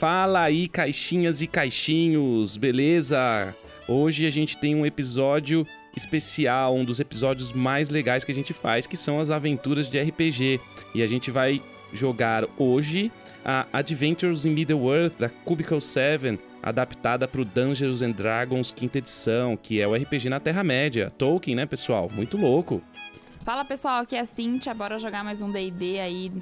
Fala aí, caixinhas e caixinhos, beleza? Hoje a gente tem um episódio especial, um dos episódios mais legais que a gente faz, que são as aventuras de RPG. E a gente vai jogar hoje a Adventures in Middle-earth da Cubicle 7, adaptada para o Dungeons and Dragons quinta edição, que é o RPG na Terra-média. Tolkien, né, pessoal? Muito louco. Fala pessoal, aqui é a Cintia, bora jogar mais um D&D aí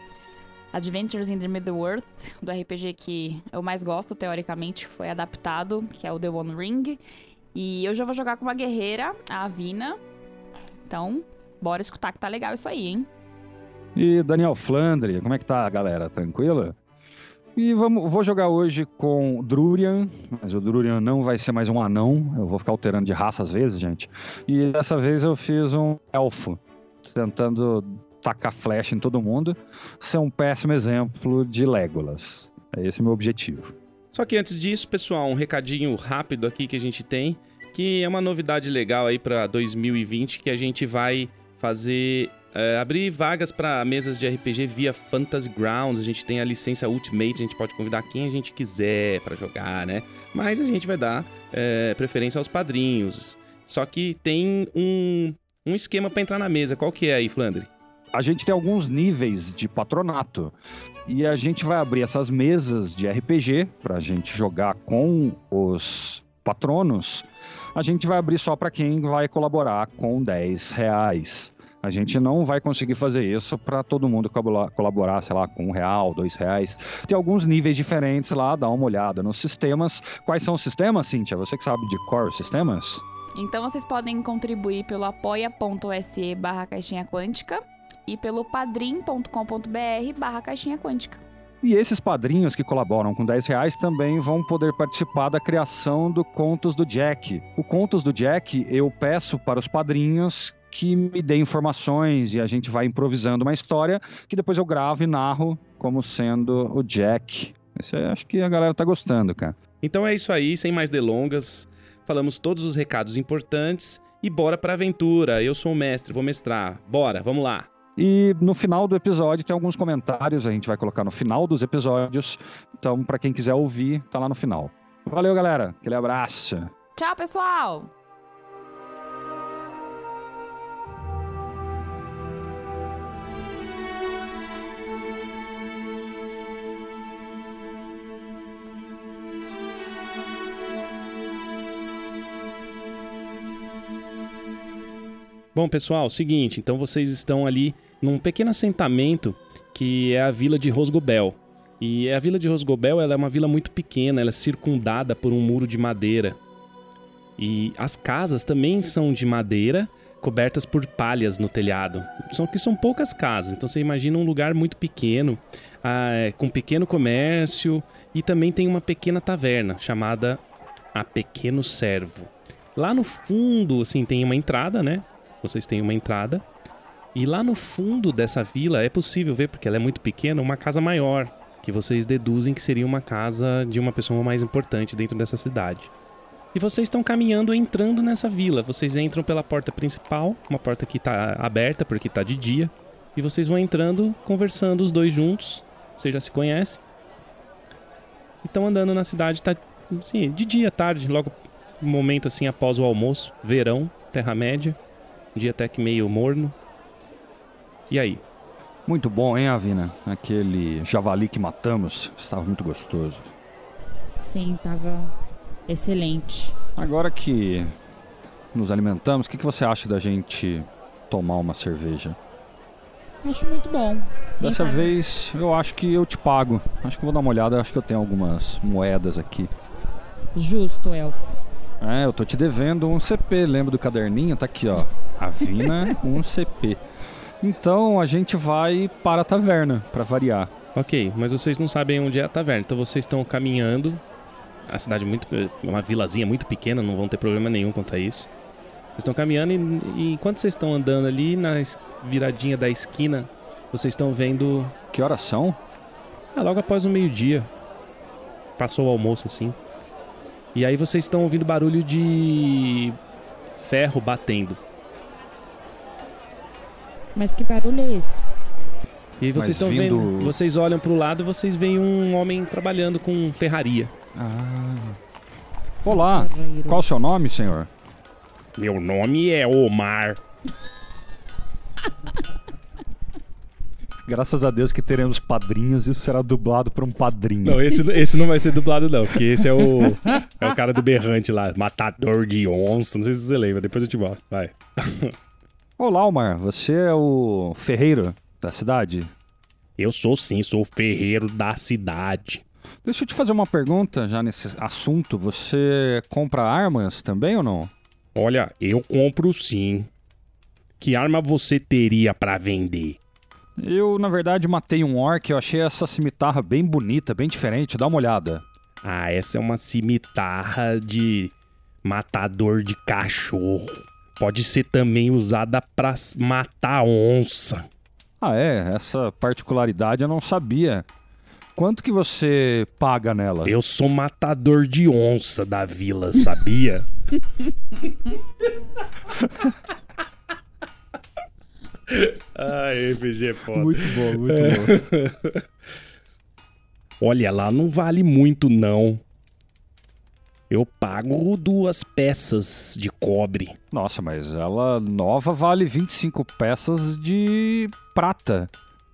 Adventures in the Middle-earth, do RPG que eu mais gosto, teoricamente, foi adaptado, que é o The One Ring. E eu vou jogar com uma guerreira, a Avina. Então, bora escutar que tá legal isso aí, hein? E Daniel Flandre, como é que tá, galera? Tranquila? E vamos, vou jogar hoje com Drurian, mas o Drurian não vai ser mais um anão, eu vou ficar alterando de raça às vezes, gente. E dessa vez eu fiz um elfo, tentando tacar flecha em todo mundo, ser um péssimo exemplo de Legolas. É esse o meu objetivo. Só que antes disso, pessoal, um recadinho rápido aqui que a gente tem, que é uma novidade legal aí para 2020, que a gente vai fazer é, abrir vagas para mesas de RPG via Fantasy Grounds. A gente tem a licença Ultimate, a gente pode convidar quem a gente quiser para jogar, né? Mas a gente vai dar é, preferência aos padrinhos. Só que tem um, um esquema para entrar na mesa. Qual que é aí, Flandre? A gente tem alguns níveis de patronato. E a gente vai abrir essas mesas de RPG para a gente jogar com os patronos. A gente vai abrir só para quem vai colaborar com 10 reais. A gente não vai conseguir fazer isso para todo mundo colaborar, sei lá, com um real, dois reais. Tem alguns níveis diferentes lá, dá uma olhada nos sistemas. Quais são os sistemas, Cíntia? Você que sabe de core sistemas? Então vocês podem contribuir pelo apoia.se barra caixinha quântica e pelo padrim.com.br barra caixinha quântica. E esses padrinhos que colaboram com 10 reais também vão poder participar da criação do Contos do Jack. O Contos do Jack eu peço para os padrinhos que me dê informações e a gente vai improvisando uma história que depois eu gravo e narro como sendo o Jack. Esse, acho que a galera tá gostando, cara. Então é isso aí, sem mais delongas. Falamos todos os recados importantes e bora pra aventura. Eu sou o mestre, vou mestrar. Bora, vamos lá. E no final do episódio tem alguns comentários, a gente vai colocar no final dos episódios. Então, para quem quiser ouvir, tá lá no final. Valeu, galera. Aquele abraço. Tchau, pessoal. Bom, pessoal, seguinte, então vocês estão ali num pequeno assentamento que é a vila de Rosgobel. E a vila de Rosgobel ela é uma vila muito pequena, ela é circundada por um muro de madeira. E as casas também são de madeira, cobertas por palhas no telhado. Só que são poucas casas, então você imagina um lugar muito pequeno, ah, com pequeno comércio e também tem uma pequena taverna chamada a Pequeno Servo. Lá no fundo, assim, tem uma entrada, né? Vocês têm uma entrada e lá no fundo dessa vila é possível ver, porque ela é muito pequena, uma casa maior, que vocês deduzem que seria uma casa de uma pessoa mais importante dentro dessa cidade. E vocês estão caminhando, entrando nessa vila. Vocês entram pela porta principal, uma porta que está aberta porque está de dia. E vocês vão entrando, conversando os dois juntos. Vocês já se conhecem. Estão andando na cidade, tá assim, de dia, tarde, logo um momento assim após o almoço, verão, Terra-média. Um dia até que meio morno. E aí? Muito bom, hein, Avina? Aquele javali que matamos estava muito gostoso. Sim, estava excelente. Agora que nos alimentamos, o que, que você acha da gente tomar uma cerveja? Acho muito bom. Dessa vez eu acho que eu te pago. Acho que vou dar uma olhada, acho que eu tenho algumas moedas aqui. Justo, elfo. É, eu tô te devendo um CP, lembra do caderninho? Tá aqui, ó. Avina, um CP. Então a gente vai para a taverna, para variar. Ok, mas vocês não sabem onde é a taverna, então vocês estão caminhando. A cidade é muito. uma vilazinha muito pequena, não vão ter problema nenhum quanto a isso. Vocês estão caminhando e, e enquanto vocês estão andando ali na viradinha da esquina, vocês estão vendo. Que horas são? É logo após o meio-dia. Passou o almoço assim. E aí vocês estão ouvindo barulho de ferro batendo. Mas que barulho é esse? E vocês estão vindo- vendo, vocês olham pro lado e vocês veem um homem trabalhando com ferraria. Ah. Olá, Ferreiro. qual o seu nome, senhor? Meu nome é Omar. Graças a Deus que teremos padrinhos isso será dublado por um padrinho. Não, esse, esse não vai ser dublado não, porque esse é o é o cara do berrante lá, matador de onça, não sei se você lembra, depois eu te mostro, vai. Olá, Omar, você é o ferreiro da cidade? Eu sou sim, sou o ferreiro da cidade. Deixa eu te fazer uma pergunta já nesse assunto. Você compra armas também ou não? Olha, eu compro sim. Que arma você teria pra vender? Eu, na verdade, matei um orc. Eu achei essa cimitarra bem bonita, bem diferente. Dá uma olhada. Ah, essa é uma cimitarra de matador de cachorro. Pode ser também usada pra s- matar onça. Ah, é? Essa particularidade eu não sabia. Quanto que você paga nela? Eu sou matador de onça da vila, sabia? Ai, RPG é foda. Muito bom, muito bom. Olha, lá não vale muito, não. Eu pago duas peças de cobre. Nossa, mas ela nova vale 25 peças de prata.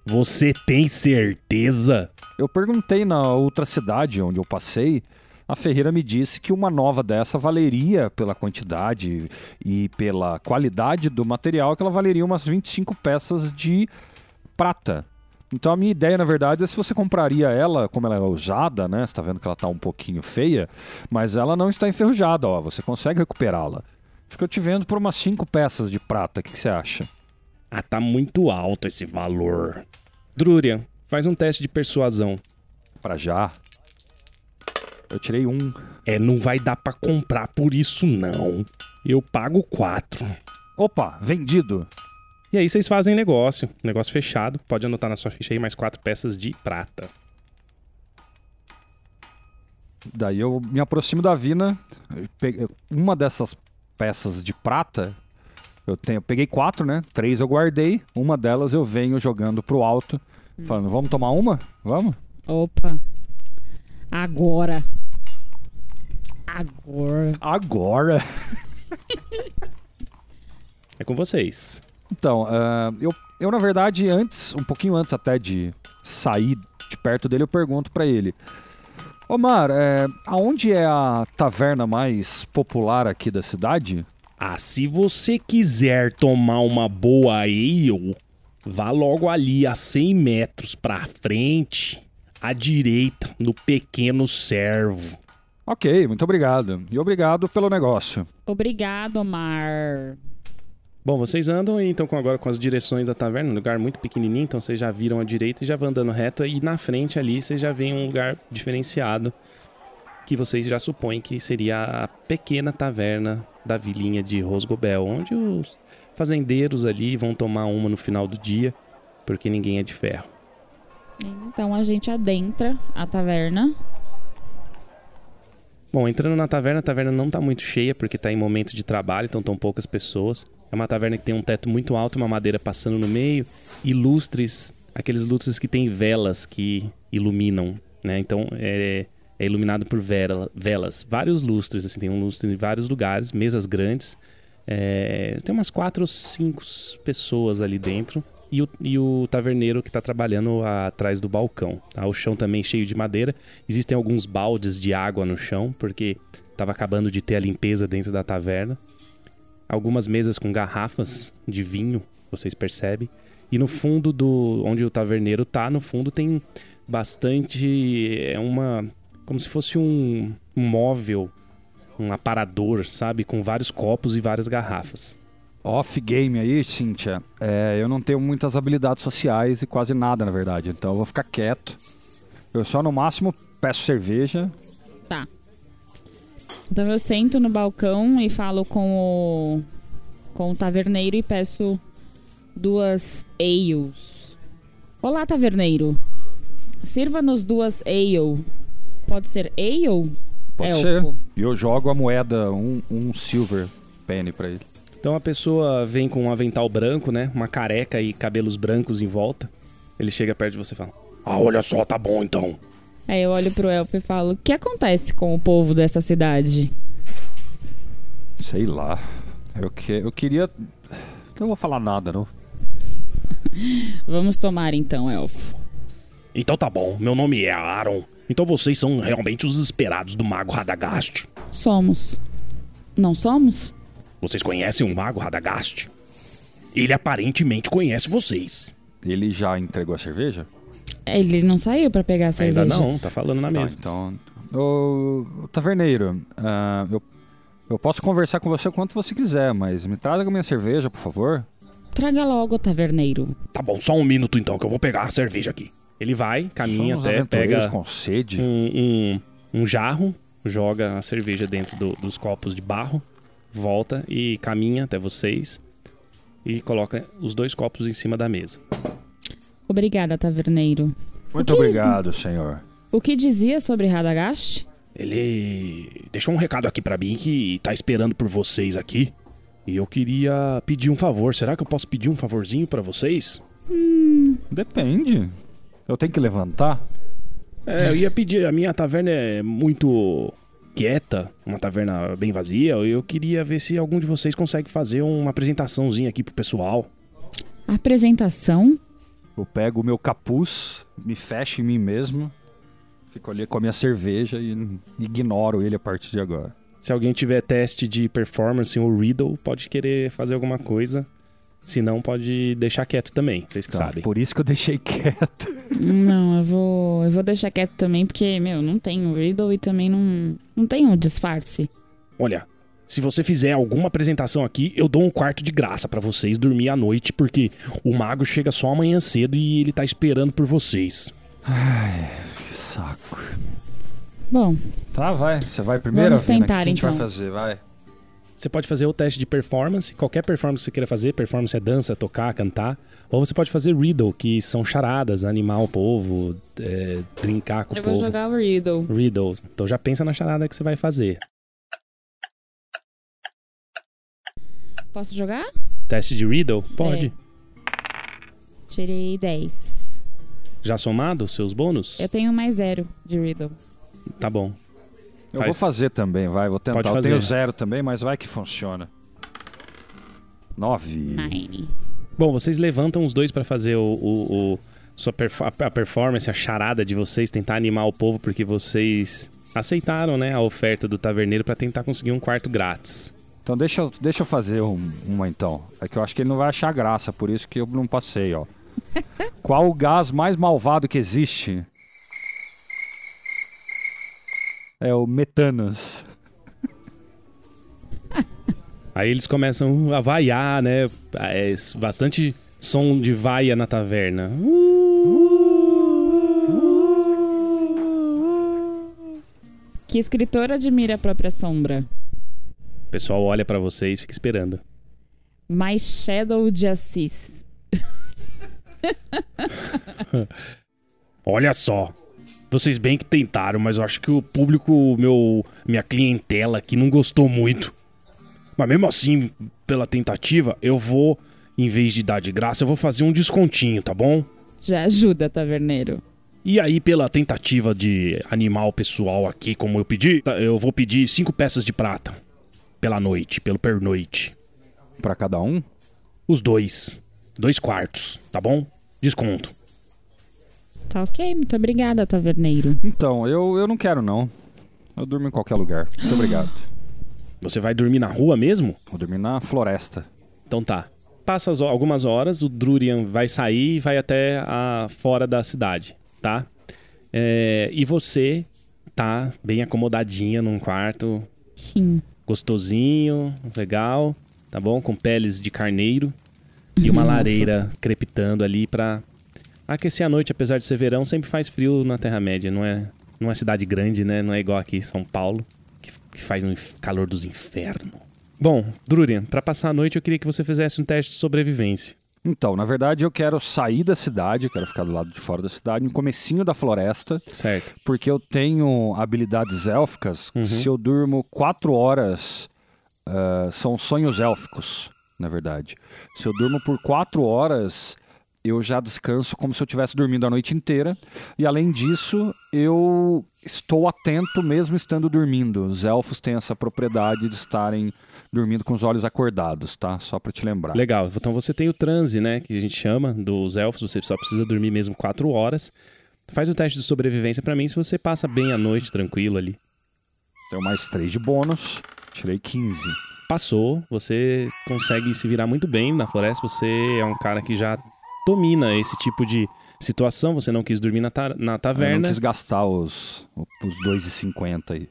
Você tem certeza? Eu perguntei na outra cidade onde eu passei. A ferreira me disse que uma nova dessa valeria pela quantidade e pela qualidade do material que ela valeria umas 25 peças de prata. Então a minha ideia, na verdade, é se você compraria ela, como ela é usada, né? Você tá vendo que ela tá um pouquinho feia, mas ela não está enferrujada, ó. Você consegue recuperá-la. Acho que eu te vendo por umas 5 peças de prata. O que que você acha? Ah, tá muito alto esse valor. Drúria, faz um teste de persuasão. Pra já. Eu tirei um. É, não vai dar pra comprar por isso, não. Eu pago quatro. Opa, vendido. E aí vocês fazem negócio. Negócio fechado. Pode anotar na sua ficha aí mais quatro peças de prata. Daí eu me aproximo da Vina. Uma dessas peças de prata, eu tenho, eu peguei quatro, né? Três eu guardei. Uma delas eu venho jogando pro alto, falando: vamos tomar uma? Vamos? Opa. Agora. Agora. Agora! É com vocês. Então, ah, eu, eu na verdade, antes, um pouquinho antes até de sair de perto dele, eu pergunto pra ele: Omar, é, aonde é a taverna mais popular aqui da cidade? Ah, se você quiser tomar uma boa ale, vá logo ali a 100 metros pra frente, à direita, no pequeno servo. Ok, muito obrigado. E obrigado pelo negócio. Obrigado, Omar. Bom, vocês andam e então com agora com as direções da taverna, um lugar muito pequenininho, então vocês já viram à direita e já vão andando reto e na frente ali vocês já veem um lugar diferenciado que vocês já supõem que seria a pequena taverna da vilinha de Rosgobel, onde os fazendeiros ali vão tomar uma no final do dia, porque ninguém é de ferro. Então a gente adentra a taverna. Bom, entrando na taverna, a taverna não tá muito cheia porque tá em momento de trabalho, então estão poucas pessoas. É uma taverna que tem um teto muito alto, uma madeira passando no meio e lustres, aqueles lustres que tem velas que iluminam, né? Então é, é iluminado por vela- velas, vários lustres, assim, tem um lustre em vários lugares, mesas grandes. É, tem umas quatro ou cinco pessoas ali dentro. E o, e o taverneiro que tá trabalhando atrás do balcão. Tá? O chão também cheio de madeira. Existem alguns baldes de água no chão, porque tava acabando de ter a limpeza dentro da taverna. Algumas mesas com garrafas de vinho, vocês percebem. E no fundo do onde o taverneiro tá, no fundo tem bastante é uma como se fosse um, um móvel, um aparador, sabe, com vários copos e várias garrafas. Off game aí, Cíntia. É, eu não tenho muitas habilidades sociais e quase nada, na verdade. Então eu vou ficar quieto. Eu só no máximo peço cerveja. Tá. Então eu sento no balcão e falo com o, com o taverneiro e peço duas ales. Olá, taverneiro. Sirva-nos duas ale. Pode ser ale? Pode Elfo. ser. E eu jogo a moeda, um, um silver penny pra ele. Então a pessoa vem com um avental branco, né? Uma careca e cabelos brancos em volta. Ele chega perto de você e fala: Ah, olha só, tá bom então. Aí eu olho pro elfo e falo: O que acontece com o povo dessa cidade? Sei lá. Eu, que, eu queria. Não vou falar nada, não. Vamos tomar então, elfo. Então tá bom, meu nome é Aaron. Então vocês são realmente os esperados do Mago Radagast. Somos. Não somos? Vocês conhecem o Mago Radagast? Ele aparentemente conhece vocês. Ele já entregou a cerveja? Ele não saiu pra pegar a cerveja. Ainda não, tá falando na Tá, mesa. então. Ô, taverneiro, ah, eu, eu posso conversar com você o quanto você quiser, mas me traga minha cerveja, por favor. Traga logo, taverneiro. Tá bom, só um minuto então que eu vou pegar a cerveja aqui. Ele vai, caminha Somos até, pega com sede. um, um, um jarro, joga a cerveja dentro do- dos copos de barro, volta e caminha até vocês e coloca os dois copos em cima da mesa. Obrigada, taverneiro. Muito que- obrigado, senhor. O que dizia sobre Radagast? Ele deixou um recado aqui pra mim que tá esperando por vocês aqui. E eu queria pedir um favor. Será que eu posso pedir um favorzinho pra vocês? Depende. Eu tenho que levantar? É, eu ia pedir. A minha taverna é muito quieta, uma taverna bem vazia. Eu queria ver se algum de vocês consegue fazer uma apresentaçãozinha aqui pro pessoal. Apresentação? Eu pego o meu capuz, me fecho em mim mesmo, fico ali com a minha cerveja e ignoro ele a partir de agora. Se alguém tiver teste de performance ou riddle, pode querer fazer alguma coisa. Se não, pode deixar quieto também, vocês que Tá, sabem. por isso que eu deixei quieto. Não, eu vou, eu vou deixar quieto também, porque, meu, não tenho riddle e também não, não tenho disfarce. Olha, se você fizer alguma apresentação aqui, eu dou um quarto de graça pra vocês dormir à noite, porque o mago chega só amanhã cedo e ele tá esperando por vocês. Que saco. Bom, Tá, vai. Você vai primeiro, Vamos Avina? O que tentar, a gente vai então. fazer? Vai. Você pode fazer o teste de performance, qualquer performance que você queira fazer, performance é dança, tocar, cantar, ou você pode fazer riddle, que são charadas, animar o povo, é, brincar com eu o vou povo. jogar o riddle. Riddle. Então já pensa na charada que você vai fazer. Posso jogar? Teste de riddle? Pode. É. Tirei 10. Já somado os seus bônus? Eu tenho mais zero de riddle. Tá bom. Eu Faz. vou fazer também, vai. Vou tentar. Pode Eu fazer. tenho zero também, mas vai que funciona. Nove. Nine. Bom, vocês levantam os dois pra fazer o, o- o- sua perfa- a performance, a charada de vocês, tentar animar o povo, porque vocês aceitaram, né, a oferta do taverneiro pra tentar conseguir um quarto grátis. Então deixa eu, deixa eu fazer um- uma então. É que eu acho que ele não vai achar graça, por isso que eu não passei, ó. Qual o gás mais malvado que existe? É o metanos. Aí eles começam a vaiar, né? É bastante som de vaia na taverna. Que escritor admira a própria sombra? Pessoal olha pra vocês e fica esperando. Mais Shadow de Assis. Olha só. Vocês bem que tentaram, mas eu acho que o público, meu, minha clientela aqui não gostou muito. Mas mesmo assim, pela tentativa, eu vou, em vez de dar de graça, eu vou fazer um descontinho, tá bom? Já ajuda, taverneiro. E aí, pela tentativa de animar o pessoal aqui, como eu pedi, tá, eu vou pedir cinco peças de prata. Pela noite, pelo pernoite. Pra cada um? Os dois. Dois quartos, tá bom? Desconto. Tá ok, muito obrigada, taverneiro. Então, eu, eu não quero não. Eu durmo em qualquer lugar. Muito obrigado. Você vai dormir na rua mesmo? Vou dormir na floresta. Então tá. Passa algumas horas, o Drurian vai sair e vai até a fora da cidade, tá? É, e você tá bem acomodadinha num quarto Hum. Gostosinho, legal, tá bom? Com peles de carneiro e uma Nossa. lareira crepitando ali pra aquecer a noite, apesar de ser verão, sempre faz frio na Terra-média, não é, não é cidade grande, né? Não é igual aqui São Paulo, que, que faz um calor dos infernos. Bom, Drurian, pra passar a noite eu queria que você fizesse um teste de sobrevivência. Então, na verdade, eu quero sair da cidade, quero ficar do lado de fora da cidade, no comecinho da floresta, Certo. porque eu tenho habilidades élficas. Uhum. Se eu durmo quatro horas, ah, são sonhos élficos, na verdade. Se eu durmo por quatro horas, eu já descanso como se eu tivesse dormindo a noite inteira. E além disso, eu estou atento mesmo estando dormindo. Os elfos têm essa propriedade de estarem dormindo com os olhos acordados, tá? Só para te lembrar. Legal. Então você tem o transe, né? Que a gente chama dos elfos. Você só precisa dormir mesmo quatro horas. Faz o teste de sobrevivência para mim se você passa bem a noite tranquilo ali. Tenho mais três de bônus. Tirei 15. Passou, você consegue se virar muito bem na floresta. Você é um cara que já domina esse tipo de situação. Você não quis dormir na, ta na Eu taverna. não quis gastar os, os 2,50 aí.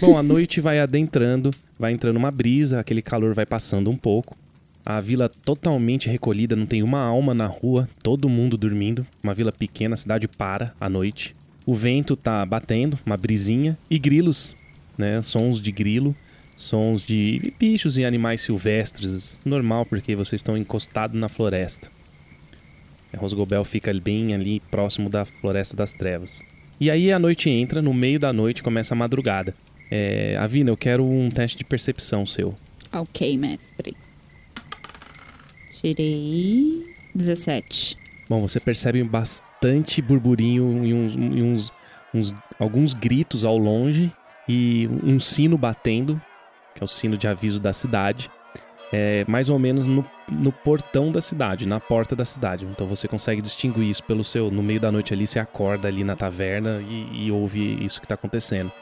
Bom, a noite vai adentrando, vai entrando uma brisa, aquele calor vai passando um pouco. A vila totalmente recolhida, não tem uma alma na rua, todo mundo dormindo. Uma vila pequena, a cidade para à noite. O vento tá batendo, uma brisinha e grilos, né? Sons de grilo, sons de bichos e animais silvestres, normal porque vocês estão encostados na floresta. Rosgobel fica bem ali próximo da Floresta das Trevas. E aí a noite entra, no meio da noite começa a madrugada. É, Avina, eu quero um teste de percepção seu. Ok, mestre. Tirei 17. Bom, você percebe bastante burburinho e uns, e uns- uns- alguns gritos ao longe e um sino batendo, que é o sino de aviso da cidade, é, mais ou menos no, no portão da cidade, na porta da cidade. Então você consegue distinguir isso pelo seu. No meio da noite ali, você acorda ali na taverna e, e ouve isso que está acontecendo.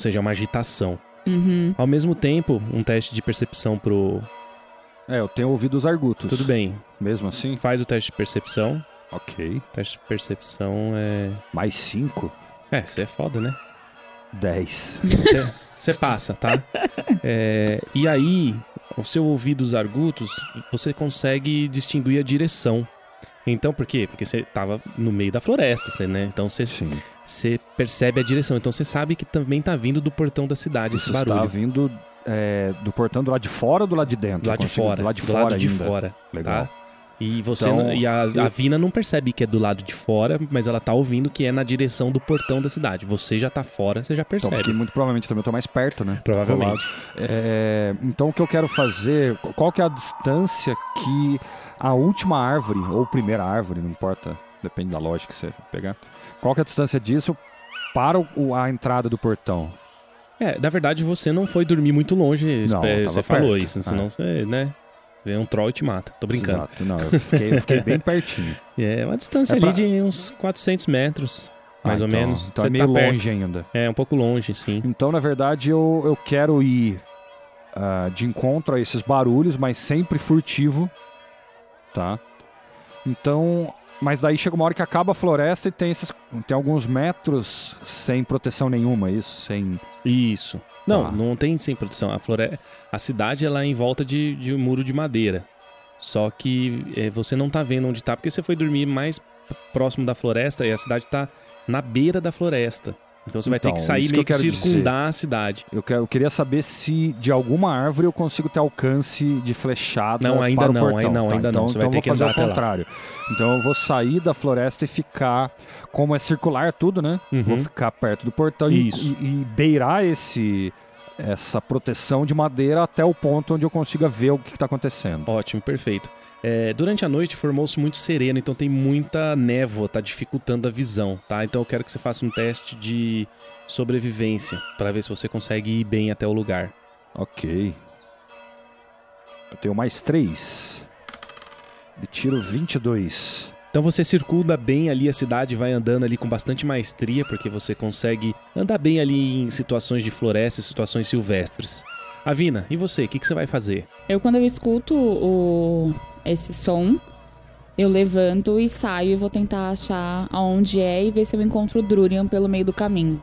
Ou seja, é uma agitação. Uhum. Ao mesmo tempo, um teste de percepção pro. É, eu tenho ouvido os argutos. Tudo bem. Mesmo assim? Faz o teste de percepção. Ok. Teste de percepção é. Mais 5? É, você é foda, né? 10. Você- Você passa, tá? É, e aí, o seu ouvido os argutos, você consegue distinguir a direção. Então, por quê? Porque você tava no meio da floresta, você, né? Então você, Sim. Você percebe a direção. Então você sabe que também tá vindo do portão da cidade Isso esse barulho. está vindo é, do portão do lado de fora ou do lado de dentro? do lado de fora. Do lado de do fora lado de fora, Legal. tá? E você Então, não- e a, a eu- Vina não percebe que é do lado de fora, mas ela tá ouvindo que é na direção do portão da cidade. Você já tá fora, você já Então, percebe. porque muito provavelmente também eu tô mais perto, né? Provavelmente. É, então o que eu quero fazer, qual que é a distância que a última árvore, ou primeira árvore, não importa, depende da lógica que você pegar, qual que é a distância disso para o- a entrada do portão? É, na verdade você não foi dormir muito longe, Não, é, você falou perto. isso, senão Ah. você, né? Vem um troll e te mata. Tô brincando. Exato, não, eu fiquei, eu fiquei bem pertinho. É uma distância É ali pra- de uns 400 metros, mais Ah, ou então- menos. Então Você é meio tá perto. longe ainda. É, um pouco longe, sim. Então, na verdade, eu, eu quero ir ah, de encontro a esses barulhos, mas sempre furtivo, tá? Então, mas daí chega uma hora que acaba a floresta e tem esses, tem alguns metros sem proteção nenhuma, é isso, sem. Isso. Não, Tá. não tem sem produção. A, flore... a cidade ela é em volta de, de um muro de madeira. Só que é, você não tá vendo onde tá, porque você foi dormir mais próximo da floresta e a cidade tá na beira da floresta. Então você vai ter Então, que sair isso que meio que, quero circundar a cidade. Eu, que- eu queria saber se de alguma árvore eu consigo ter alcance de flechada. Não, ainda para o não, portão. aí não, Tá, ainda não. então, Você vai então ter eu vou que fazer o até lá. contrário. Então eu vou sair da floresta e ficar, como é circular tudo, né? Uhum. Vou ficar perto do portão e, e- e beirar esse essa proteção de madeira até o ponto onde eu consiga ver o que está acontecendo. Ótimo, perfeito. É, durante a noite formou-se muito sereno, então tem muita névoa, tá dificultando a visão, tá? Então eu quero que você faça um teste de sobrevivência para ver se você consegue ir bem até o lugar. Ok. Eu tenho mais três. E tiro 22. Então você circula bem ali a cidade, vai andando ali com bastante maestria, porque você consegue andar bem ali em situações de floresta, situações silvestres. Avina, e você? O que, que você vai fazer? Eu, quando eu escuto o, esse som, eu levanto e saio e vou tentar achar aonde é e ver se eu encontro o Drurian pelo meio do caminho.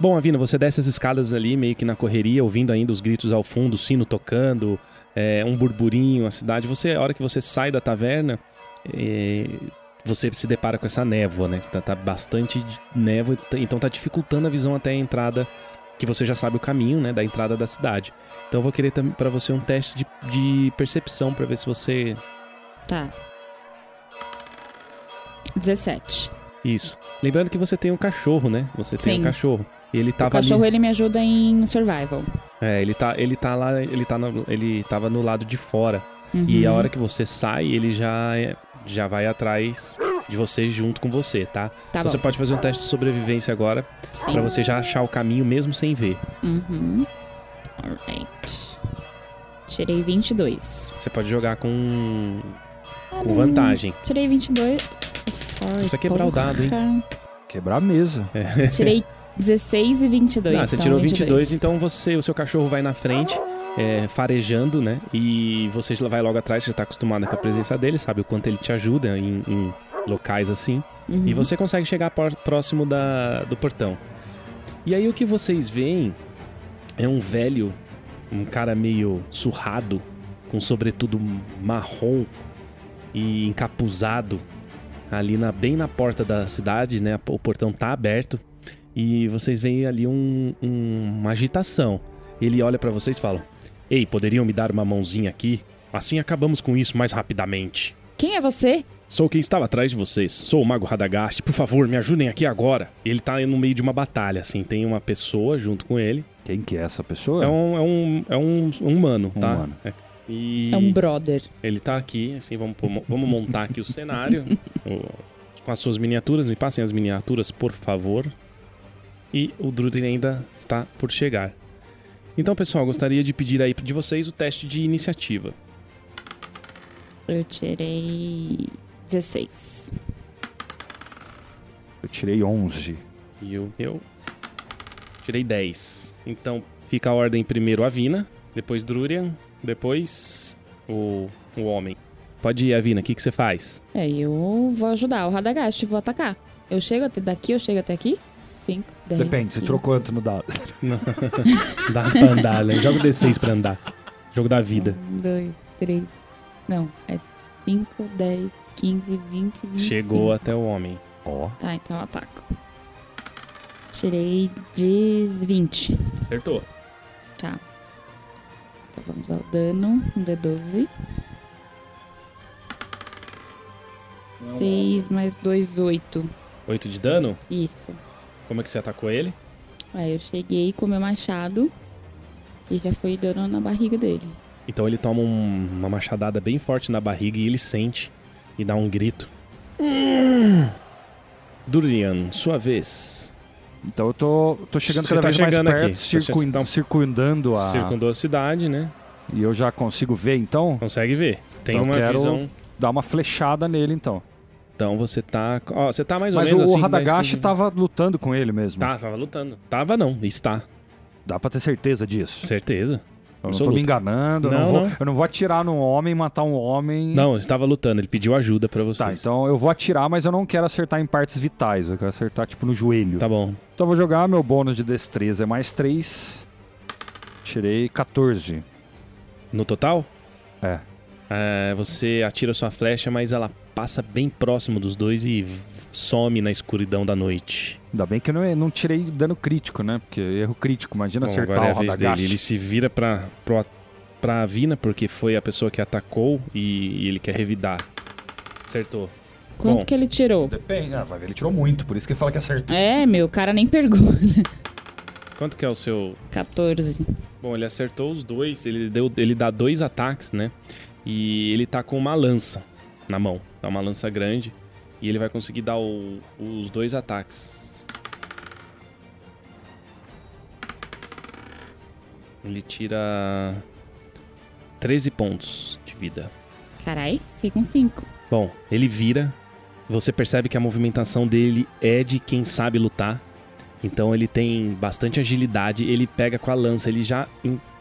Bom, Avina, você desce as escadas ali, meio que na correria, ouvindo ainda os gritos ao fundo, o sino tocando, é, um burburinho, a cidade. Você, a hora que você sai da taverna, é, você se depara com essa névoa, né? Tá, tá bastante névoa, então tá dificultando a visão até a entrada, que você já sabe o caminho, né? Da entrada da cidade. Então eu vou querer para você um teste de, de percepção para ver se você. Tá. 17. Isso. Lembrando que você tem um cachorro, né? Você tem Sim. um cachorro. E ele O tava cachorro, ali. ele me ajuda em survival. É, ele tá, ele tá lá, ele tá no, ele tava no lado de fora. Uhum. E a hora que você sai, ele já é- já vai atrás de você junto com você, tá? Tá então bom. você pode fazer um teste de sobrevivência agora pra você já achar o caminho mesmo sem ver. Uhum. Alright. Tirei 22. Você pode jogar com Ah, com não. vantagem. Tirei 22. Sorry, Precisa quebrar o dado, hein? porra. Quebrar a mesa. Tirei 16 e 22. Ah, você então tirou 22, então você, o seu cachorro vai na frente, é, farejando, né? E você vai logo atrás, você já tá acostumado com a presença dele, sabe o quanto ele te ajuda em, em locais assim. Uhum. E você consegue chegar próximo da, do portão. E aí o que vocês veem é um velho, um cara meio surrado, com sobretudo marrom e encapuzado, ali na, bem na porta da cidade, né? O portão tá aberto. E vocês veem ali um- um- uma agitação. Ele olha pra vocês e fala: Ei, poderiam me dar uma mãozinha aqui? Assim acabamos com isso mais rapidamente. Quem é você? Sou quem estava atrás de vocês. Sou o Mago Radagast. Por favor, me ajudem aqui agora. Ele tá no meio de uma batalha, assim. Tem uma pessoa junto com ele. Quem que é essa pessoa? É um, é um, é um, um humano, Um tá? humano. É. E É um brother. ele tá aqui, assim, vamos, pôr- vamos montar aqui o cenário. com as suas miniaturas. Me passem as miniaturas, por favor. E o Druden ainda está por chegar. Então, pessoal, gostaria de pedir aí de vocês o teste de iniciativa. Eu tirei 16. Eu tirei 11. E eu, eu tirei 10. Então fica a ordem primeiro a Vina, depois Drurian, depois o, o homem. Pode ir, Avina, o que, que você faz? É, eu vou ajudar o Radagast, vou atacar. Eu chego até daqui, eu chego até aqui? 5, 10. Depende, você tirou quanto no dado? Dá pra andar, né? Joga o D6 pra andar. Jogo da vida. 1, 2, 3. Não, é 5, 10, 15, 20, 25. Chegou até o homem. Ó. Tá, então eu ataco. Tirei de 20. Acertou. Tá. Então vamos ao dano. Um D12. 6 mais 2, 8. 8 de dano? Isso. Como é que você atacou ele? Aí eu cheguei com meu machado e já fui dando na barriga dele. Então ele toma um- uma machadada bem forte na barriga e ele sente e dá um grito. Durian, sua vez. Então eu tô, tô chegando cada tá vez mais chegando perto, aqui. Tá- circundando a... Circundou a cidade, né? E eu já consigo ver, então? Consegue ver. Tem Então uma quero- visão. Dar uma flechada nele, então. Então você tá. Ó, você tá mais ou Mas menos o assim. Radagashi 10, 15. tava lutando com ele mesmo. Tá, tava lutando. Tava não, está. Dá pra ter certeza disso. Certeza. Eu não tô me enganando, eu não, Não, vou, não. eu não vou atirar num homem, matar um homem. Não, estava lutando, ele pediu ajuda pra vocês. Tá, então eu vou atirar, mas eu não quero acertar em partes vitais. Eu quero acertar, tipo, no joelho. Tá bom. Então eu vou jogar, meu bônus de destreza é mais 3. Tirei 14. No total? É. É, você atira sua flecha, mas ela passa bem próximo dos dois e some na escuridão da noite. Ainda bem que eu não, não tirei dano crítico, né? Porque erro crítico, imagina Bom, acertar agora é a vez dele. Ele se vira pra, pro, pra Vina, porque foi a pessoa que atacou e, e ele quer revidar. Acertou. Quanto Bom. que ele tirou? Depende, ah, vai ver, ele tirou muito, por isso que ele fala que acertou. É, meu, o cara nem pergunta. Quanto que é o seu 14. Bom, ele acertou os dois, ele, deu, ele dá dois ataques, né? E ele tá com uma lança na mão. Dá uma lança grande. E ele vai conseguir dar o- os dois ataques. Ele tira 13 pontos de vida. Carai, fiquei com 5. Bom, ele vira. Você percebe que a movimentação dele é de quem sabe lutar. Então ele tem bastante agilidade. Ele pega com a lança, ele já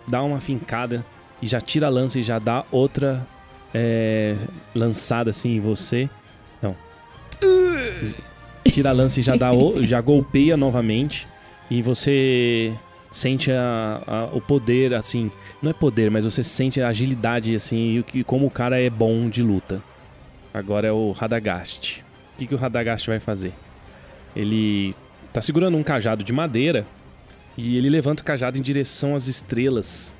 dá uma fincada e já tira a lança e já dá outra é, lançada assim em você. Não. Tira a e já dá já golpeia novamente e você sente a- a- o poder assim. Não é poder, mas você sente a agilidade assim e que como o cara é bom de luta. Agora é o Radagast. O que, que o Radagast vai fazer? Ele tá segurando um cajado de madeira e ele levanta o cajado em direção às estrelas.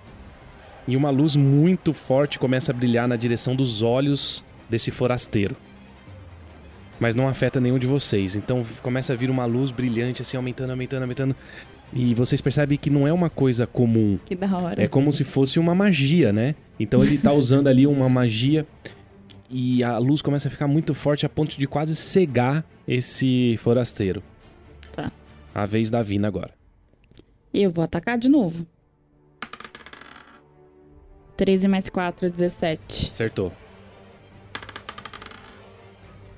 E uma luz muito forte começa a brilhar na direção dos olhos desse forasteiro. Mas não afeta nenhum de vocês. Então começa a vir uma luz brilhante, assim, aumentando, aumentando, aumentando. E vocês percebem que não é uma coisa comum. Que da hora. É como se fosse uma magia, né? Então ele tá usando ali uma magia e a luz começa a ficar muito forte a ponto de quase cegar esse forasteiro. Tá. A vez da Vina agora. E eu vou atacar de novo. 13 mais 4, 17. Acertou.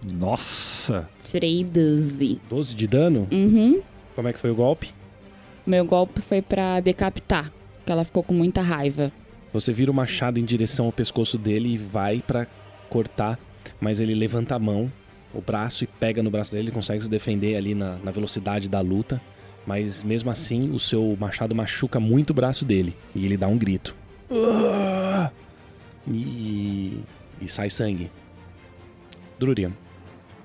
Nossa! Tirei 12. 12 de dano? Uhum. Como é que foi o golpe? Meu golpe foi pra decapitar, porque ela ficou com muita raiva. Você vira o machado em direção ao pescoço dele e vai pra cortar, mas ele levanta a mão, o braço e pega no braço dele, ele consegue se defender ali na, na velocidade da luta, mas mesmo assim o seu machado machuca muito o braço dele e ele dá um grito. Ah! E, e sai sangue. Drurian.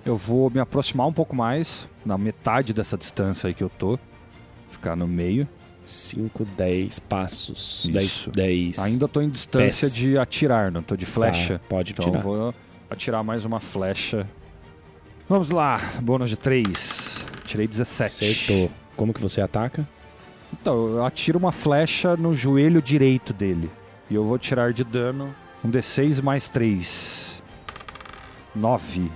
Eu vou me aproximar um pouco mais, na metade dessa distância aí que eu tô. Ficar no meio. 5, 10 passos. Isso. 10. Ainda tô em distância Pés. de atirar, não tô de flecha. Tá, pode Então tirar. eu vou atirar mais uma flecha. Vamos lá, bônus de 3. Tirei 17. Acertou. Como que você ataca? Então, eu atiro uma flecha no joelho direito dele. E eu vou tirar de dano um D6 mais 3. 9.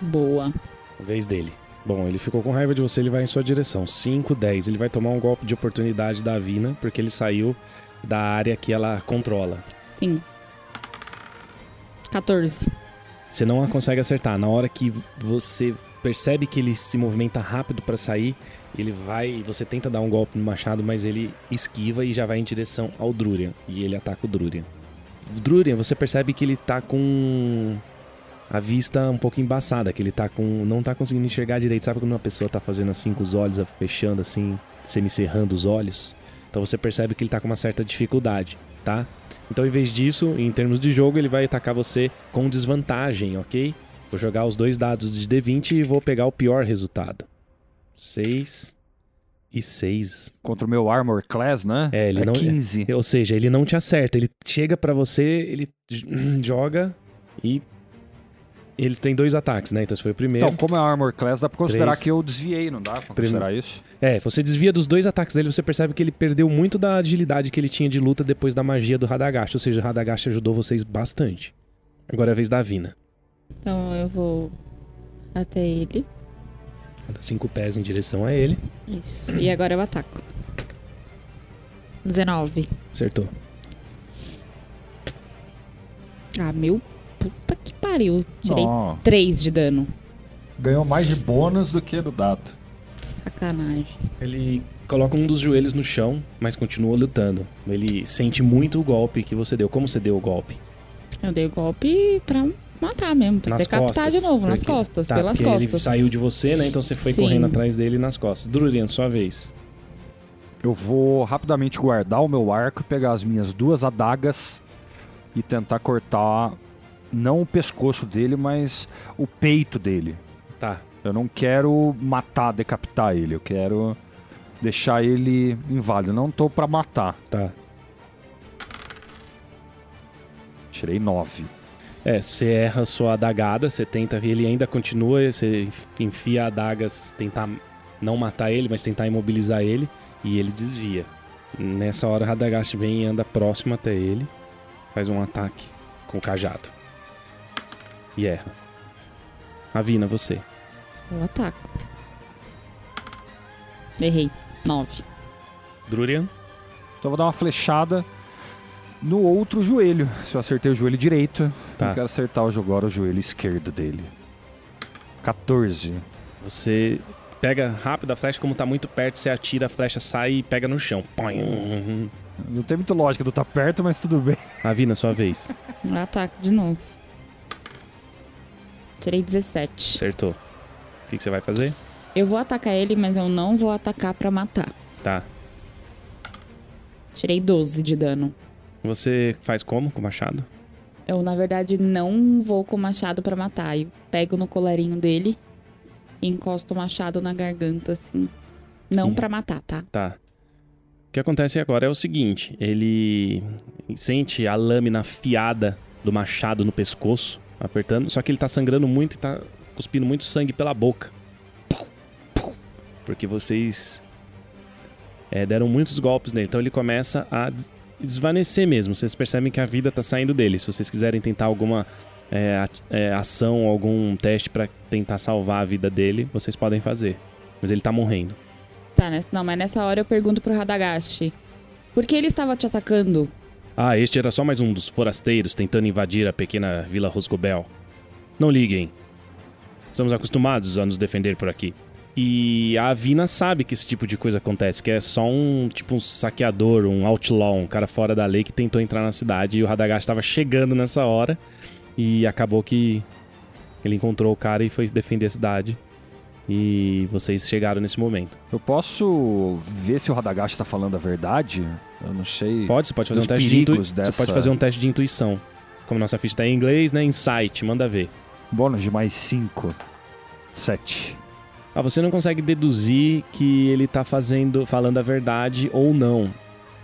Boa. Vez dele. Bom, ele ficou com raiva de você, ele vai em sua direção. 5, 10. Ele vai tomar um golpe de oportunidade da Vina, porque ele saiu da área que ela controla. Sim. 14. Você não a consegue acertar. Na hora que você percebe que ele se movimenta rápido pra sair, ele vai. Você tenta dar um golpe no machado, mas ele esquiva e já vai em direção ao Drurian. E ele ataca o Drurian. Drurian, você percebe que ele tá com a vista um pouco embaçada, que ele tá com. não tá conseguindo enxergar direito. Sabe quando uma pessoa tá fazendo assim com os olhos, fechando assim, semicerrando os olhos? Então você percebe que ele tá com uma certa dificuldade, tá? Então, em vez disso, em termos de jogo, ele vai atacar você com desvantagem, ok? Vou jogar os dois dados de D20 e vou pegar o pior resultado. 6 e 6. Contra o meu Armor Class, né? É, ele não- 15. Ou seja, ele não te acerta. Ele chega pra você, ele joga e. Ele tem dois ataques, né? Então esse foi o primeiro. Então, como é Armor Class, dá pra considerar Três. que eu desviei, não dá pra Prime- considerar isso? É, você desvia dos dois ataques dele, você percebe que ele perdeu muito da agilidade que ele tinha de luta depois da magia do Radagast. Ou seja, o Radagast ajudou vocês bastante. Agora é a vez da Vina. Então eu vou até ele. Dá cinco pés em direção a ele. Isso. E agora eu ataco. 19. Acertou. Ah, meu puta que pariu. Tirei Ó, 3 de dano. ganhou mais de bônus do que do dado. Sacanagem. Ele coloca um dos joelhos no chão, mas continua lutando. Ele sente muito o golpe que você deu. Como você deu o golpe? Eu dei o golpe pra matar mesmo, pra Nas decapitar costas. de novo, nas Porque- costas, tá, pelas porque Ele costas. saiu de você, né? Então você foi Sim. correndo atrás dele nas costas. Drurian, sua vez. Eu vou rapidamente guardar o meu arco, pegar as minhas duas adagas e tentar cortar não o pescoço dele, mas o peito dele. Tá. Eu não quero matar, decapitar ele, eu quero deixar ele inválido. Não tô pra matar. Tá. Tirei nove. É, você erra a sua adagada, você tenta, ele ainda continua, você enfia a adaga, tentar não matar ele, mas tentar imobilizar ele, e ele desvia. Nessa hora, Radagast vem e anda próximo até ele, faz um ataque com o cajado. E erra. Avina, você. Eu ataco. Errei. 9. Drurian? Então eu vou dar uma flechada no outro joelho. Se eu acertei o joelho direito, Tá. eu quero acertar agora o joelho esquerdo dele. 14. Você pega rápido a flecha, como tá muito perto, você atira, a flecha sai e pega no chão. Não tem muita lógica do tá perto, mas tudo bem. Avina, sua vez. Eu ataco de novo. Tirei 17. Acertou. O que, que você vai fazer? Eu vou atacar ele, mas eu não vou atacar pra matar. Tá. Tirei 12 de dano. Você faz como com o machado? Eu, na verdade, não vou com o machado pra matar. Eu pego no colarinho dele e encosto o machado na garganta, assim. Não Ih. pra matar, tá? Tá. O que acontece agora é o seguinte: ele sente a lâmina afiada do machado no pescoço, apertando, só que ele tá sangrando muito e tá cuspindo muito sangue pela boca. Porque vocês é, deram muitos golpes nele, então ele começa a des- desvanecer mesmo. Vocês percebem que a vida tá saindo dele. Se vocês quiserem tentar alguma é, é, ação, algum teste pra tentar salvar a vida dele, vocês podem fazer. Mas ele tá morrendo. Tá, nessa- não, mas nessa hora eu pergunto pro Radagast. Por que ele estava te atacando? Ah, este era só mais um dos forasteiros tentando invadir a pequena Vila Rosgobel. Não liguem. Estamos acostumados a nos defender por aqui. E a Avina sabe que esse tipo de coisa acontece, que é só um tipo um saqueador, um outlaw, um cara fora da lei que tentou entrar na cidade e o Radagast estava chegando nessa hora e acabou que ele encontrou o cara e foi defender a cidade. E vocês chegaram nesse momento. Eu posso ver se o Radagast tá falando a verdade? Eu não sei. Pode, você pode fazer um teste de intuição. perigos Você dessa- pode fazer um teste de intuição. Como nossa ficha tá em inglês, né? Insight, manda ver. Bônus de mais 5. 7. Ah, você não consegue deduzir que ele tá fazendo, falando a verdade ou não.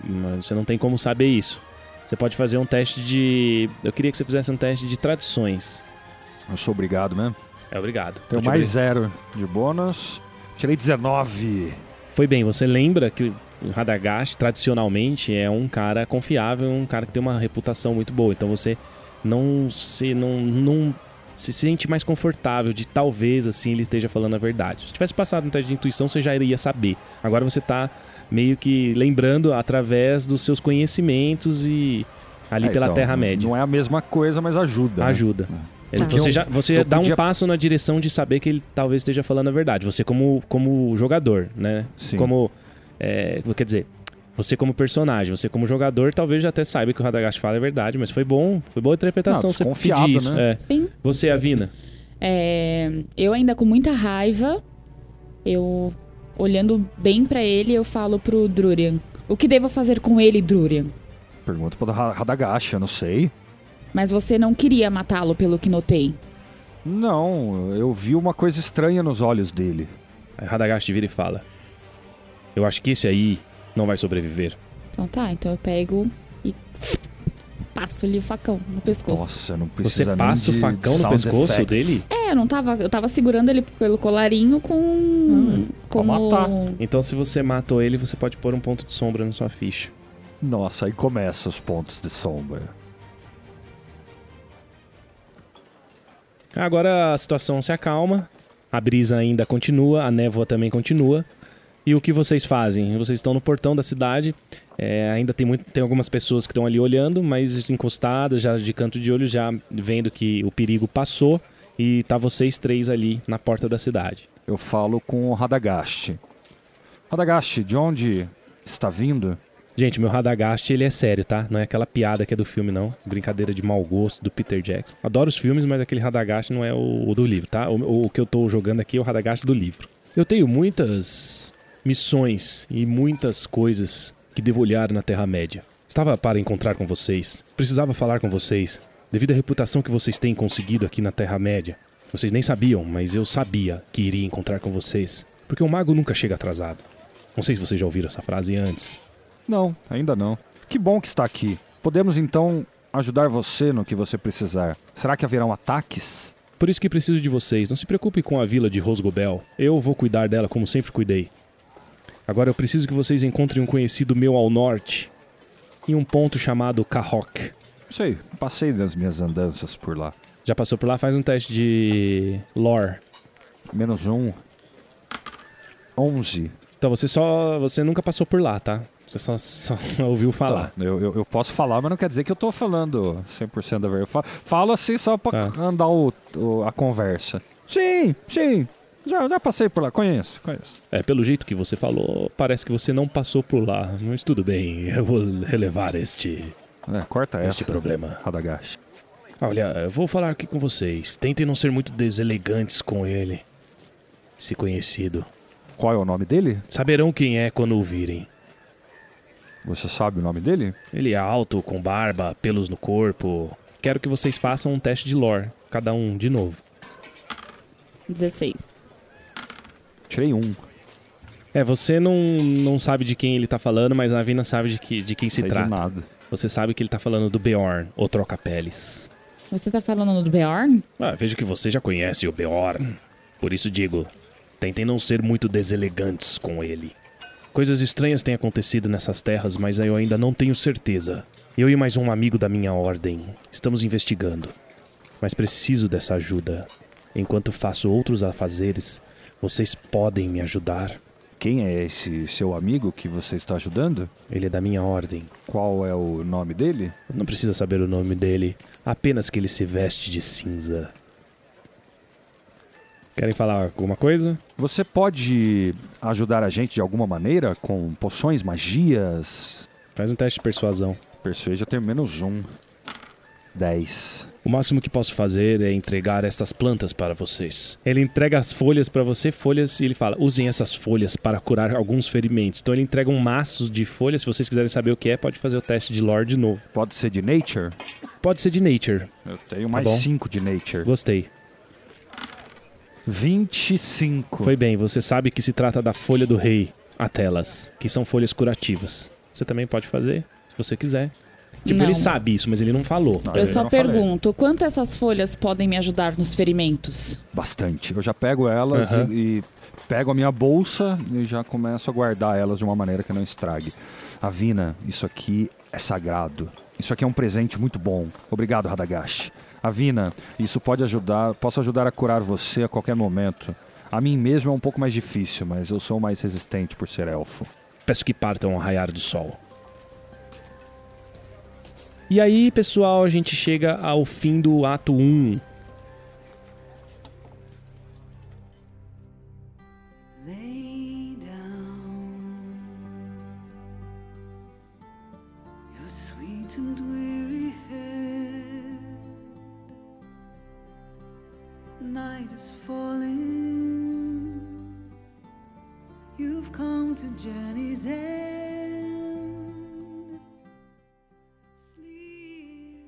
Mas você não tem como saber isso. Você pode fazer um teste de. Eu queria que você fizesse um teste de tradições. Eu sou obrigado mesmo. É obrigado. Tenho mais zero de bônus. Tirei 19. Foi bem, você lembra que o Radagast, tradicionalmente, é um cara confiável, um cara que tem uma reputação muito boa. Então você não se, não, não se sente mais confortável de talvez assim ele esteja falando a verdade. Se tivesse passado no teste de intuição, você já iria saber. Agora você tá meio que lembrando através dos seus conhecimentos e ali É, pela então, Terra-média. Não é a mesma coisa, mas ajuda. né? Tá. Você, já, você eu dá podia- um passo na direção de saber que ele talvez esteja falando a verdade. Você como, como jogador, né? Sim. Como. é, quer dizer, você como personagem, você como jogador, talvez já até saiba que o Radagast fala é verdade, mas foi bom, foi boa a interpretação. Não, você desconfiado, pedir isso. né? É. Sim. Você, Avina. É, eu ainda com muita raiva, eu olhando bem pra ele, eu falo pro Drurian. O que devo fazer com ele, Drurian? Pergunta para Ra- Radagast, eu não sei. Mas você não queria matá-lo, pelo que notei. Não, eu vi uma coisa estranha nos olhos dele. Aí Radagast vira e fala: Eu acho que esse aí não vai sobreviver. Então tá, então eu pego e passo-lhe o facão no pescoço. Nossa, não Você precisa nem passa o facão no pescoço effects. dele? É, eu não tava. Eu tava segurando ele pelo colarinho com. com pra matar. o- Então, se você matou ele, você pode pôr um ponto de sombra na sua ficha. Nossa, aí começa os pontos de sombra. Agora a situação se acalma, a brisa ainda continua, a névoa também continua. E o que vocês fazem? Vocês estão no portão da cidade, é, ainda tem, muito, tem algumas pessoas que estão ali olhando, mas encostadas, já de canto de olho, já vendo que o perigo passou. E tá vocês três ali na porta da cidade. Eu falo com o Radagast. Radagast, de onde está vindo? Gente, meu Radagast, ele é sério, tá? Não é aquela piada que é do filme, não. Brincadeira de mau gosto do Peter Jackson. Adoro os filmes, mas aquele Radagast não é o, o do livro, tá? O, o que eu tô jogando aqui é o Radagast do livro. Eu tenho muitas missões e muitas coisas que devo olhar na Terra-média. Estava para encontrar com vocês. Precisava falar com vocês. Devido à reputação que vocês têm conseguido aqui na Terra-média. Vocês nem sabiam, mas eu sabia que iria encontrar com vocês. Porque o mago nunca chega atrasado. Não sei se vocês já ouviram essa frase antes. Não, ainda não. Que bom que está aqui. Podemos então ajudar você no que você precisar. Será que haverão ataques? Por isso que preciso de vocês. Não se preocupe com a vila de Rosgobel. Eu vou cuidar dela como sempre cuidei. Agora eu preciso que vocês encontrem um conhecido meu ao norte. Em um ponto chamado Kahok. Sei, passei nas minhas andanças por lá. Já passou por lá? Faz um teste de lore. Menos um. Onze. Então você só. Você nunca passou por lá, tá? Você só, só ouviu falar. Tá, eu, eu, eu posso falar, mas não quer dizer que eu tô falando 100% da verdade. Eu fa- falo assim só pra Tá. andar o, o- a conversa. Sim, sim. Já, já passei por lá. Conheço, conheço. É, pelo jeito que você falou, parece que você não passou por lá. Mas tudo bem, eu vou relevar este, É, corta este essa. problema. Radagash. Olha, eu vou falar aqui com vocês. Tentem não ser muito deselegantes com ele. Esse conhecido. Qual é o nome dele? Saberão quem é quando o virem. Você sabe o nome dele? Ele é alto, com barba, pelos no corpo. Quero que vocês façam um teste de lore, cada um de novo. 16. Tirei um. É, você não, não sabe de quem ele tá falando, mas a Vina sabe de, que, de quem se Sei de trata. nada. Você sabe que ele tá falando do Beorn, o Troca-Peles. Você tá falando do Beorn? Ah, vejo que você já conhece o Beorn. Por isso digo, tentem não ser muito deselegantes com ele. Coisas estranhas têm acontecido nessas terras, mas eu ainda não tenho certeza. Eu e mais um amigo da minha ordem estamos investigando. mas preciso dessa ajuda. Enquanto faço outros afazeres, vocês podem me ajudar. Quem é esse seu amigo que você está ajudando? Ele é da minha ordem. Qual é o nome dele? Não precisa saber o nome dele, apenas que ele se veste de cinza. Querem falar alguma coisa? Você pode ajudar a gente de alguma maneira com poções, magias? Faz um teste de persuasão. Persuade eu tenho menos um. 10. O máximo que posso fazer é entregar essas plantas para vocês. Ele entrega as folhas para você, folhas, e ele fala: usem essas folhas para curar alguns ferimentos. Então ele entrega um maço de folhas. Se vocês quiserem saber o que é, pode fazer o teste de lore de novo. Pode ser de nature? Pode ser de nature. Eu tenho mais bom. 5 de nature. Gostei. 25. Foi bem, você sabe que se trata da folha do rei, atelas, que são folhas curativas. Você também pode fazer, se você quiser. Tipo, Não. ele sabe isso, mas ele não falou. Não, Eu eu só não falei. pergunto, quanto essas folhas podem me ajudar nos ferimentos? Bastante. Eu já pego elas Aham. e, e pego a minha bolsa e já começo a guardar elas de uma maneira que não estrague. Avina, isso aqui é sagrado. Isso aqui é um presente muito bom. Obrigado, Radagash. Avina, isso pode ajudar, posso ajudar a curar você a qualquer momento. A mim mesmo é um pouco mais difícil, mas eu sou mais resistente por ser elfo. Peço que partam ao raiar do sol. E aí, pessoal, a gente chega ao fim do ato 1. Come to end.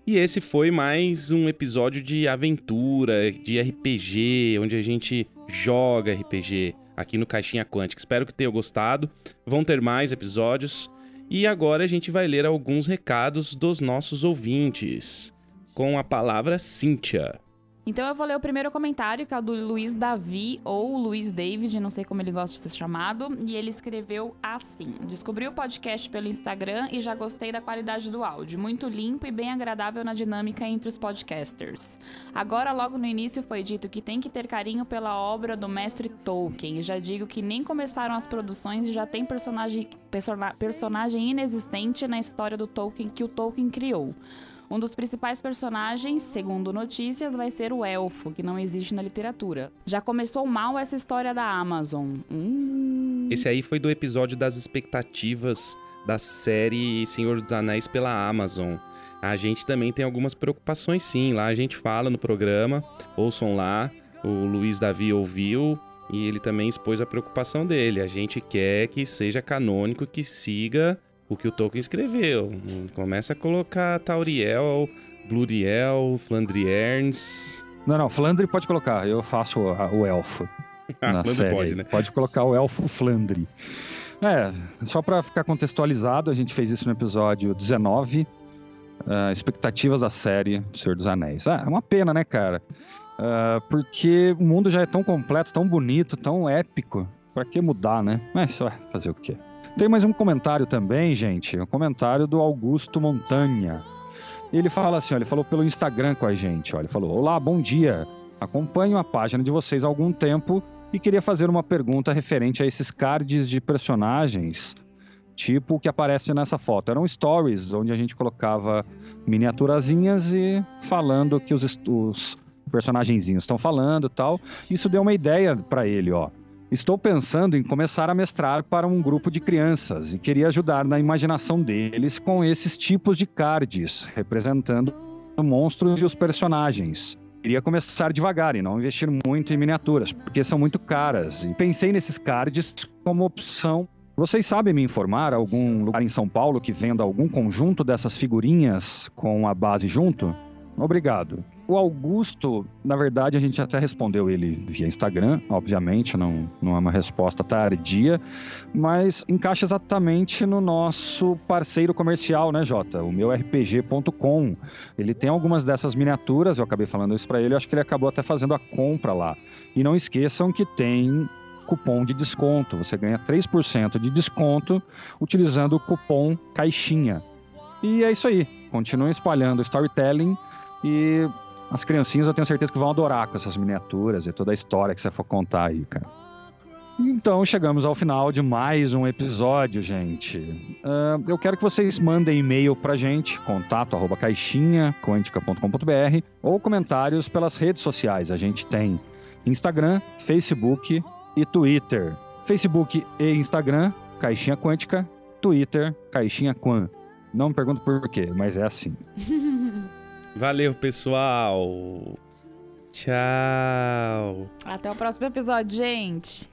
E esse foi mais um episódio de aventura, de RPG, onde a gente joga RPG aqui no Caixinha Quântica. Espero que tenham gostado. Vão ter mais episódios. E agora a gente vai ler alguns recados dos nossos ouvintes. Com a palavra Cíntia. Então eu vou ler o primeiro comentário, que é o do Luiz Davi, ou Luiz David, não sei como ele gosta de ser chamado. E ele escreveu assim: Descobri o podcast pelo Instagram e já gostei da qualidade do áudio. Muito limpo e bem agradável na dinâmica entre os podcasters. Agora, logo no início, foi dito que tem que ter carinho pela obra do mestre Tolkien. E já digo que nem começaram as produções e já tem personagem, persona- personagem inexistente na história do Tolkien que o Tolkien criou. Um dos principais personagens, segundo notícias, vai ser o elfo, que não existe na literatura. Já começou mal essa história da Amazon. Hum. Esse aí foi do episódio das expectativas da série Senhor dos Anéis pela Amazon. A gente também tem algumas preocupações sim, lá a gente fala no programa, ouçam lá, o Luiz Davi ouviu e ele também expôs a preocupação dele. A gente quer que seja canônico, que siga o que o Tolkien escreveu. Começa a colocar Tauriel, Bluriel, Flandrierns... Não, não, Flandre pode colocar, eu faço a- o elfo. Ah, na Flandre série. pode, né? Pode colocar o elfo Flandre. É, só pra ficar contextualizado, a gente fez isso no episódio 19, ah, expectativas da série Senhor dos Anéis. Ah, é uma pena, né, cara? Ah, porque o mundo já é tão completo, tão bonito, tão épico. Pra que mudar, né? Mas só fazer o quê? Tem mais um comentário também, gente. Um comentário do Augusto Montanha. Ele fala assim, ó, ele falou pelo Instagram com a gente, ó, ele falou: "Olá, bom dia. Acompanho a página de vocês há algum tempo e queria fazer uma pergunta referente a esses cards de personagens, tipo o que aparece nessa foto. Eram stories onde a gente colocava miniaturazinhas e falando que os, os personagenzinhos estão falando, tal. Isso deu uma ideia para ele, ó. Estou pensando em começar a mestrar para um grupo de crianças e queria ajudar na imaginação deles com esses tipos de cards, representando monstros e os personagens. Queria começar devagar e não investir muito em miniaturas, porque são muito caras. E pensei nesses cards como opção. Vocês sabem me informar algum lugar em São Paulo que venda algum conjunto dessas figurinhas com a base junto? Obrigado. O Augusto, na verdade, a gente até respondeu ele via Instagram, obviamente, não, não é uma resposta tardia, mas encaixa exatamente no nosso parceiro comercial, né, Jota? O meu RPG.com. Ele tem algumas dessas miniaturas, eu acabei falando isso para ele, acho que ele acabou até fazendo a compra lá. E não esqueçam que tem cupom de desconto. Você ganha 3% de desconto utilizando o cupom Caixinha. E é isso aí. Continuem espalhando storytelling e As criancinhas eu tenho certeza que vão adorar com essas miniaturas e toda a história que você for contar aí, cara. Então chegamos ao final de mais um episódio, gente. Ah, eu quero que vocês mandem e-mail pra gente, contato arroba caixinhaquântica.com.br ou comentários pelas redes sociais. A gente tem Instagram, Facebook e Twitter. Facebook e Instagram, Caixinha Quântica, Twitter, Caixinha Quan. Não me pergunto por quê, mas é assim. Valeu, pessoal. Tchau. Até o próximo episódio, gente.